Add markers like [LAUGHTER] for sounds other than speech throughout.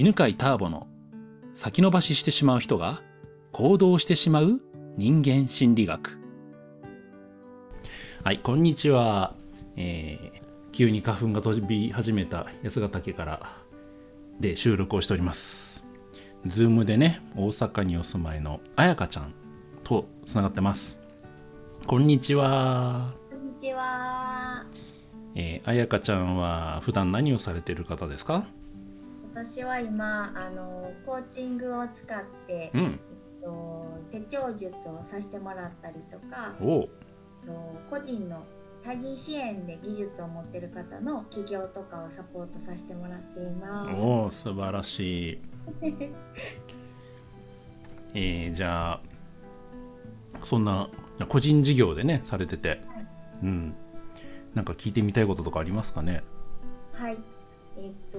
犬飼ターボの先延ばししてしまう人が行動してしまう人間心理学。はいこんにちは、えー急に花粉が飛び始めた八ヶ岳からで収録をしております。ズームでね大阪にお住まいのあやかちゃんとつながってます。こんにちは。こんにちは。えー、あやかちゃんは普段何をされている方ですか？私は今あのコーチングを使って、うん。えっと、手帳術をさせてもらったりとか、えっと個人の対人支援で技術を持ってる方の起業とかをサポートさせてもらっています。おお素晴らしい。[LAUGHS] えー、じゃあそんな個人事業でねされてて、うん。なんか聞いてみたいこととかありますかね？はい。えっと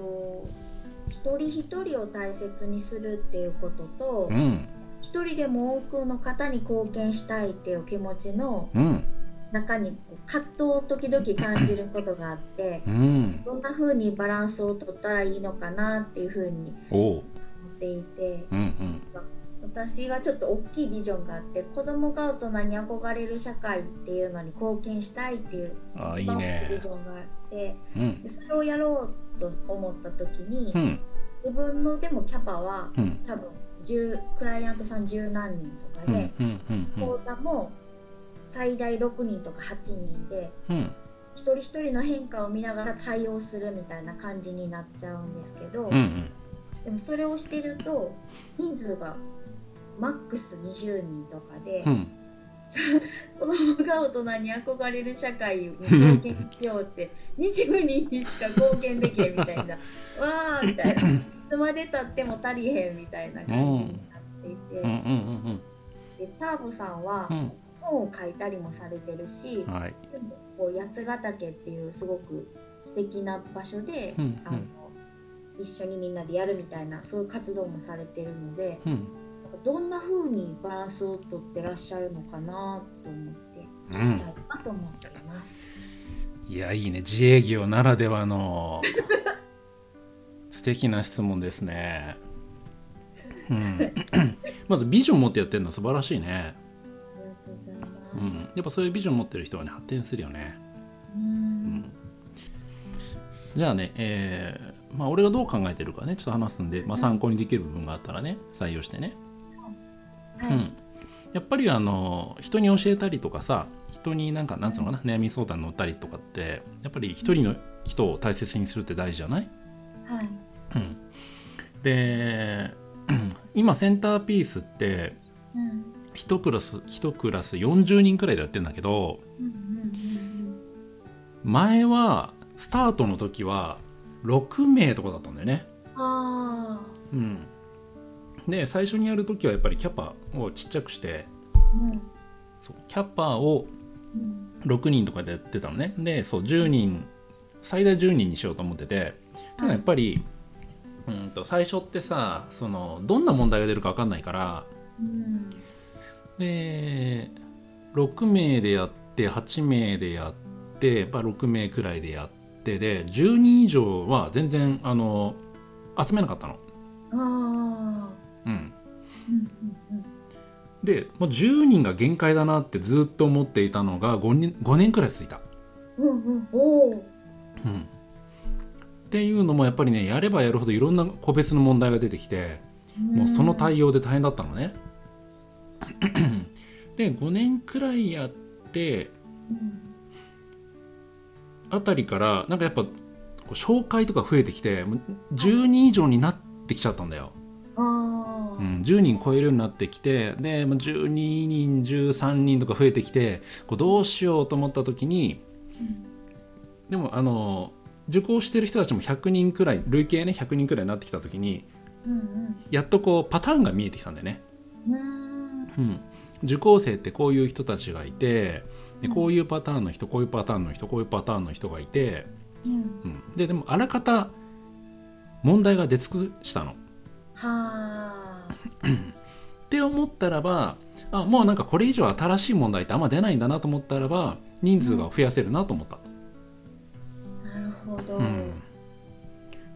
一人一人を大切にするっていうことと、うん。一人でも多くの方に貢献したいっていう気持ちのうん。中に葛藤を時々感じることがあってうん。どんな風にバランスを取ったらいいのかなっていう風に思っていてう。んうん。私がちょっと大きいビジョンがあって子供が大人に憧れる社会っていうのに貢献したいっていう一番大きいビジョンがあってうん。でそれをやろうと思った時にうん。自分のでもキャパはうん。多分10クライアントさん十何人とかうんで講座も最大6人とか8人でうん。一人一人の変化を見ながら対応するみたいな感じになっちゃうんですけど、うんうん。でもそれをしてると人数がマックス20人とかで、うん [LAUGHS] 子供が大人に憧れる社会に貢献しようって20人にしか貢献できへんみたいな。[LAUGHS] わーみたいないつまでたっても足りへんみたいな感じになっていて、うん。うんでターボさんはうん。本を書いたりもされてるし、うんはい。でもこう八ヶ岳っていうすごく素敵な場所で、うんうん。あの一緒にみんなでやるみたいなそういう活動もされてるのでうんどんな風にバランスをとってらっしゃるのかなと思って聞きたいなと思っています。いやいいね自営業ならではの [LAUGHS] 素敵な質問ですね。うん、[LAUGHS] まずビジョン持ってやってるのは素晴らしいね。ありがとうございます。うん、やっぱそういうビジョン持ってる人はね発展するよね。うんじゃあね、えーまあ俺がどう考えてるかねちょっと話すんで、まあ、参考にできる部分があったらね採用してね。はい、うん、やっぱりあの人に教えたりとかさ人になんかなんつうのかな悩み相談乗ったりとかってやっぱり一人の人を大切にするって大事じゃない？はい、うん、で [CLEARS THROAT] 今センターピースってうん、1クラス1クラス40人くらいでやってんだけどうん、うん、前はスタートの時は6名とかだったんだよね。うん、で最初にやる時はやっぱりキャパをちっちゃくして、うん、そうキャパを、6人とかでやってたのねでそう10人最大10人にしようと思っててただやっぱり、うんと最初ってさそのどんな問題が出るか分かんないからうん、で6名でやって8名でやって、まあ、6名くらいでやってで10人以上は全然あの集めなかったの。あ、うん、でもう10人が限界だなってずっと思っていたのが 5, 年5年くらい続いた。うん、うん、っていうのもやっぱりねやればやるほどいろんな個別の問題が出てきてもうその対応で大変だったのね。で5年くらいやってうん、あたりからなんかやっぱ紹介とか増えてきてもう10人以上になってきちゃったんだよ。うん、10人超えるようになってきてでもう12人13人とか増えてきてこうどうしようと思った時にでもあの受講してる人たちも100人くらい累計ね100人くらいになってきた時にうん、やっとこうパターンが見えてきたんだよね。うん、うん、うん、受講生ってこういう人たちがいてでこういうパターンの人こういうパターンの人こういうパターンの人がいて、うん、うん、ででもあらかた問題が出尽くしたの。はあ、って思ったらばあもうなんかこれ以上新しい問題ってあんま出ないんだなと思ったらば人数が増やせるなと思った。なるほど。うん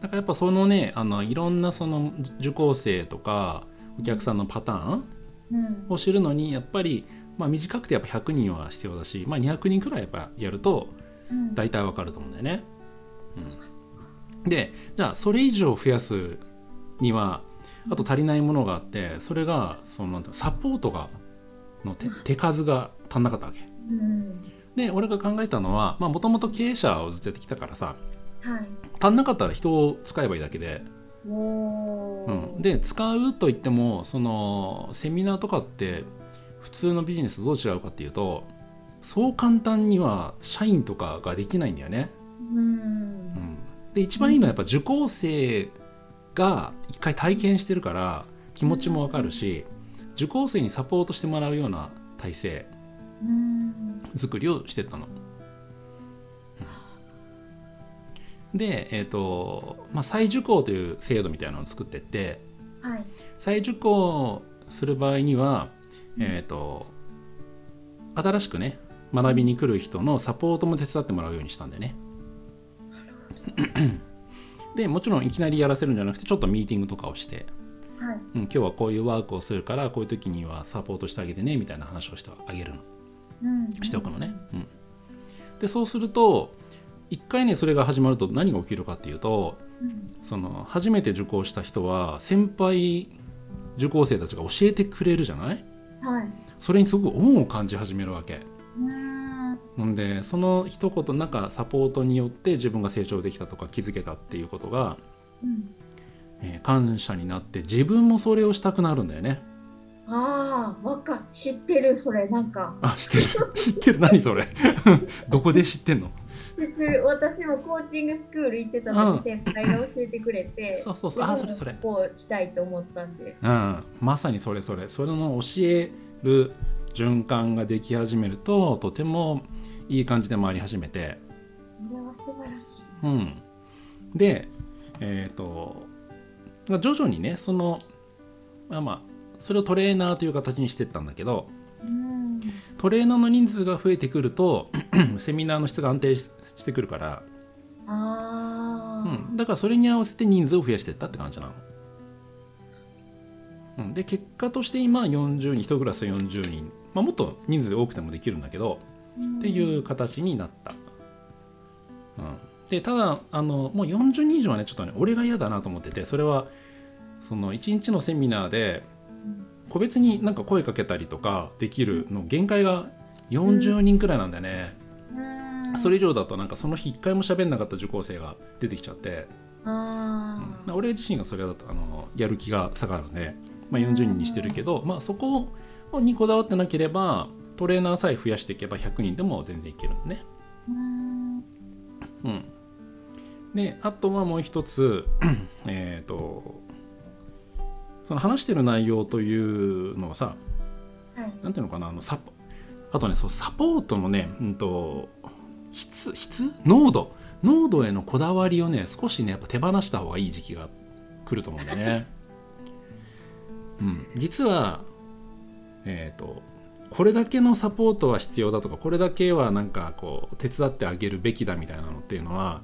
だからやっぱそのねあのいろんなその受講生とかお客さんのパターンうんを知るのにやっぱり、まあ、短くてやっぱ100人は必要だし、まあ、200人くらいやっぱやるとうん大体わかると思うんだよね。そうかでじゃあそれ以上増やすにはあと足りないものがあってそれがそのなんてサポートがの手手数が足んなかったわけ。うん。で俺が考えたのはもともと経営者をずっとやってきたからさはい。足んなかったら人を使えばいいだけで、うん、で使うといってもそのセミナーとかって普通のビジネスとどう違うかっていうとそう簡単には社員とかができないんだよね。うん。うん、で一番いいのはやっぱ受講生が一回体験してるから気持ちもわかるし受講生にサポートしてもらうような体制うん。作りをしてったの。で、えーとまあ、再受講という制度みたいなのを作ってってはい。再受講する場合には、えー、と新しくね学びに来る人のサポートも手伝ってもらうようにしたんでね。でもちろんいきなりやらせるんじゃなくてちょっとミーティングとかをして、はい。うん、今日はこういうワークをするからこういう時にはサポートしてあげてねみたいな話をしてあげるの。うん。しておくのね。うん、でそうすると一回ねそれが始まると何が起きるかっていうとうん。その初めて受講した人は先輩受講生たちが教えてくれるじゃない？はい。それにすごく恩を感じ始めるわけ。うんなんでその一言なんかサポートによって自分が成長できたとか気づけたっていうことが、うん。えー感謝になって自分もそれをしたくなるんだよね。ああわか知ってるそれ。なんか。あ知ってる。[LAUGHS] 知ってる。何それ？[LAUGHS] どこで知ってんの？私もコーチングスクール行ってたうん時先輩が教えてくれてそうそうそう。あそれそれ。こうしたいと思ったんで。うん。まさにそれそれ。それの教える循環ができ始めるととてもいい感じで回り始めて。これは素晴らしい。うん。でえっ、とまあ徐々にねそのまあまあそれをトレーナーという形にしてったんだけどうん。トレーナーの人数が増えてくると [CLEARS THROAT] セミナーの質が安定ししてくるから、うん、だからそれに合わせて人数を増やしていったって感じなの。うん、で結果として今40人1クラス40人、まあ、もっと人数多くてもできるんだけどっていう形になった。うん、でただあのもう40人以上はねちょっとね俺が嫌だなと思っててそれはその1日のセミナーで個別になんか声かけたりとかできるの限界が40人くらいなんだよね。うん。それ以上だとなんかその日一回も喋んなかった受講生が出てきちゃって、あうん。俺自身がそれだとあのやる気が下がるので、まあ、40人にしてるけど、まあ、そこにこだわってなければトレーナーさえ増やしていけば100人でも全然いけるんでね。ーうん。うん、であとはもう一つ [CLEARS THROAT] えっとその話してる内容というのはさはい。なんていうのかなあのサポあとねそうサポートのね、うん、と質質？濃度？濃度へのこだわりをね少しねやっぱ手放した方がいい時期が来ると思うんだよね。[LAUGHS] うん、実はえっ、とこれだけのサポートは必要だとかこれだけはなんかこう手伝ってあげるべきだみたいなのっていうのは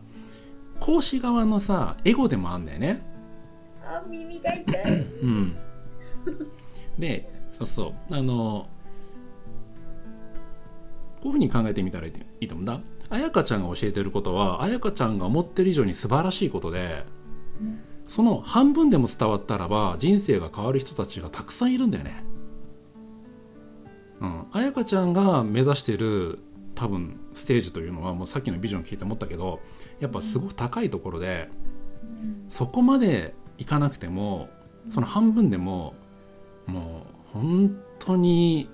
講師側のさエゴでもあんだよね。あ耳が痛い。うん、でそうそう。あのこういうふうに考えてみたらいいと思うんだ。彩香ちゃんが教えてることは彩香ちゃんが思ってる以上に素晴らしいことでうん。その半分でも伝わったらば人生が変わる人たちがたくさんいるんだよね。うん、彩香ちゃんが目指してる多分ステージというのはもうさっきのビジョン聞いて思ったけどやっぱすごく高いところでそこまでいかなくてもその半分でももう本当に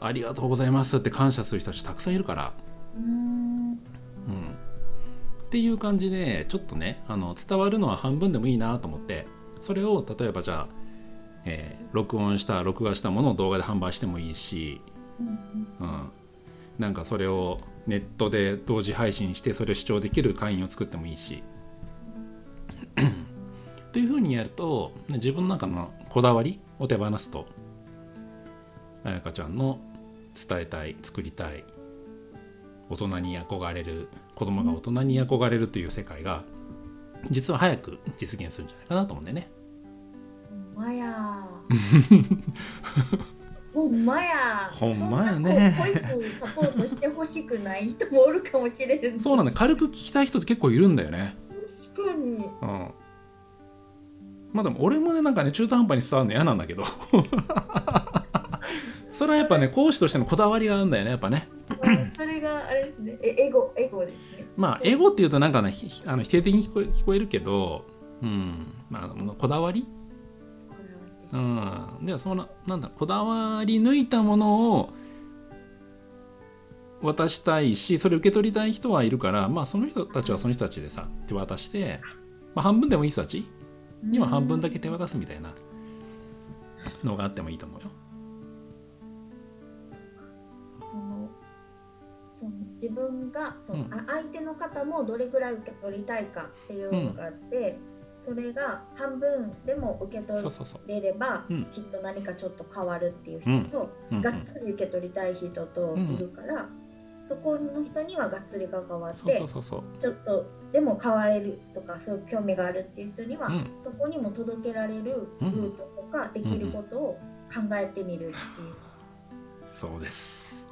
ありがとうございますって感謝する人たちたくさんいるから、うん。うん、っていう感じでちょっとねあの伝わるのは半分でもいいなと思ってそれを例えばじゃあ、えー録音した録画したものを動画で販売してもいいし、うんうん、なんかそれをネットで同時配信してそれを視聴できる会員を作ってもいいし。というふうにやると自分の中のこだわりを手放すと彩香ちゃんの伝えたい作りたい大人に憧れる子供が大人に憧れるという世界が実は早く実現するんじゃないかなと思うんでねまや。[LAUGHS] ほんまや。ほんまやね。保育サポートしてほしくない人もおるかもしれん。そうなんだ。軽く聞きたい人って結構いるんだよね。確かに。うん。まあでも俺もねなんかね中途半端に伝わるの嫌なんだけど。[LAUGHS] それはやっぱね講師としてのこだわりがあるんだよねやっぱね。それがあれですね。えエゴエゴですね。まあ英語っていうとなんかねひあの否定的に聞こえ聞こえるけどうん。まあこだわりうん。ではそのなんだこだわり抜いたものを渡したいしそれ受け取りたい人はいるからまあその人たちはその人たちでさ手渡して、まあ、半分でもいい人たちには半分だけ手渡すみたいなのがあってもいいと思うよ。そのその自分がその、うん。あ相手の方もどれぐらい受け取りたいかっていうのがあって、それが半分でも受け取。れれば、うんきっと何かちょっと変わるっていう人と、うんうんがっつり受け取りたい人といるから、そこの人にはがっつり関わって。ちょっとでも変われるとかそういう興味があるっていう人には、うんそこにも届けられるルートとか、できることを考えてみるっていう。そうです。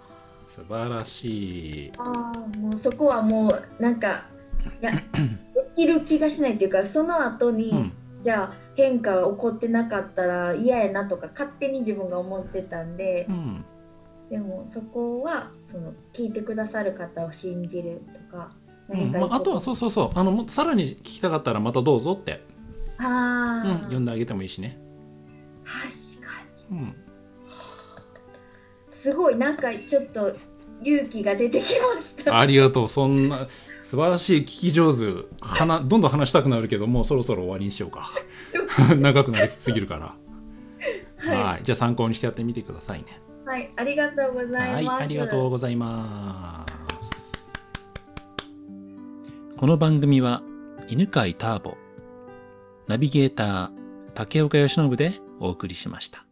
素晴らしい。ああもうそこはもうなんかいやできる気がしないっていうかその後に、うん。じゃあ変化が起こってなかったら嫌やなとか勝手に自分が思ってたんでう、ん。でもそこはその聞いてくださる方を信じるとかうんまあ、何かいいことあとはそうそうそうあのもさらに聞きたかったらまたどうぞって、あうん、ー呼んであげてもいいしね。確かにうん、すごいなんかちょっと勇気が出てきました。ありがとうそんな素晴らしい聞き上手。はなどんどん話したくなるけどもうそろそろ終わりにしようか。[LAUGHS] 長くなりすぎるから。ははい。じゃあ参考にしてやってみてくださいね。い、はい、ありがとうござはいいます。ありがとうございます。この番組は犬飼ターボナビゲーター竹岡由伸でお送りしました